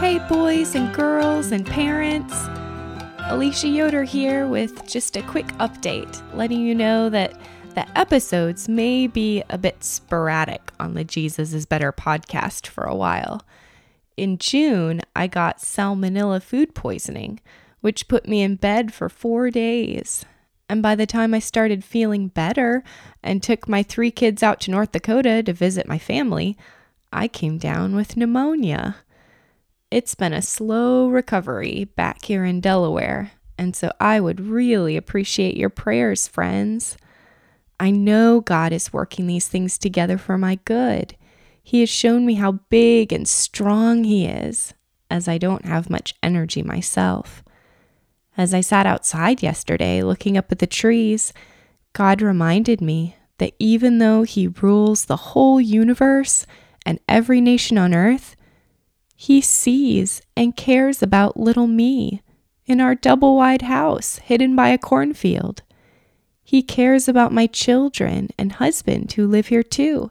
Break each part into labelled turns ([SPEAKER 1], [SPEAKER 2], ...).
[SPEAKER 1] Hey, boys and girls and parents. Alicia Yoder here with just a quick update, letting you know that the episodes may be a bit sporadic on the Jesus is Better podcast for a while. In June, I got salmonella food poisoning, which put me in bed for four days. And by the time I started feeling better and took my three kids out to North Dakota to visit my family, I came down with pneumonia. It's been a slow recovery back here in Delaware, and so I would really appreciate your prayers, friends. I know God is working these things together for my good. He has shown me how big and strong He is, as I don't have much energy myself. As I sat outside yesterday looking up at the trees, God reminded me that even though He rules the whole universe and every nation on earth, he sees and cares about little me in our double wide house hidden by a cornfield. He cares about my children and husband who live here too.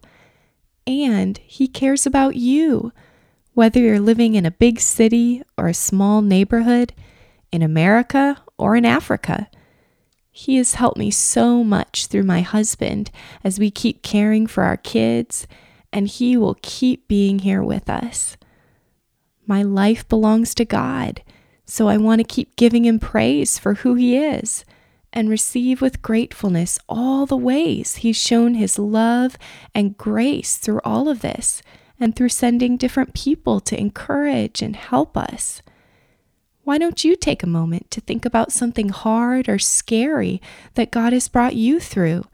[SPEAKER 1] And he cares about you, whether you're living in a big city or a small neighborhood, in America or in Africa. He has helped me so much through my husband as we keep caring for our kids, and he will keep being here with us. My life belongs to God, so I want to keep giving Him praise for who He is and receive with gratefulness all the ways He's shown His love and grace through all of this and through sending different people to encourage and help us. Why don't you take a moment to think about something hard or scary that God has brought you through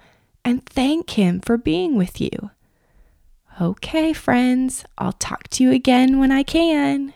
[SPEAKER 1] and thank Him for being with you? Okay, friends, I'll talk to you again when I can.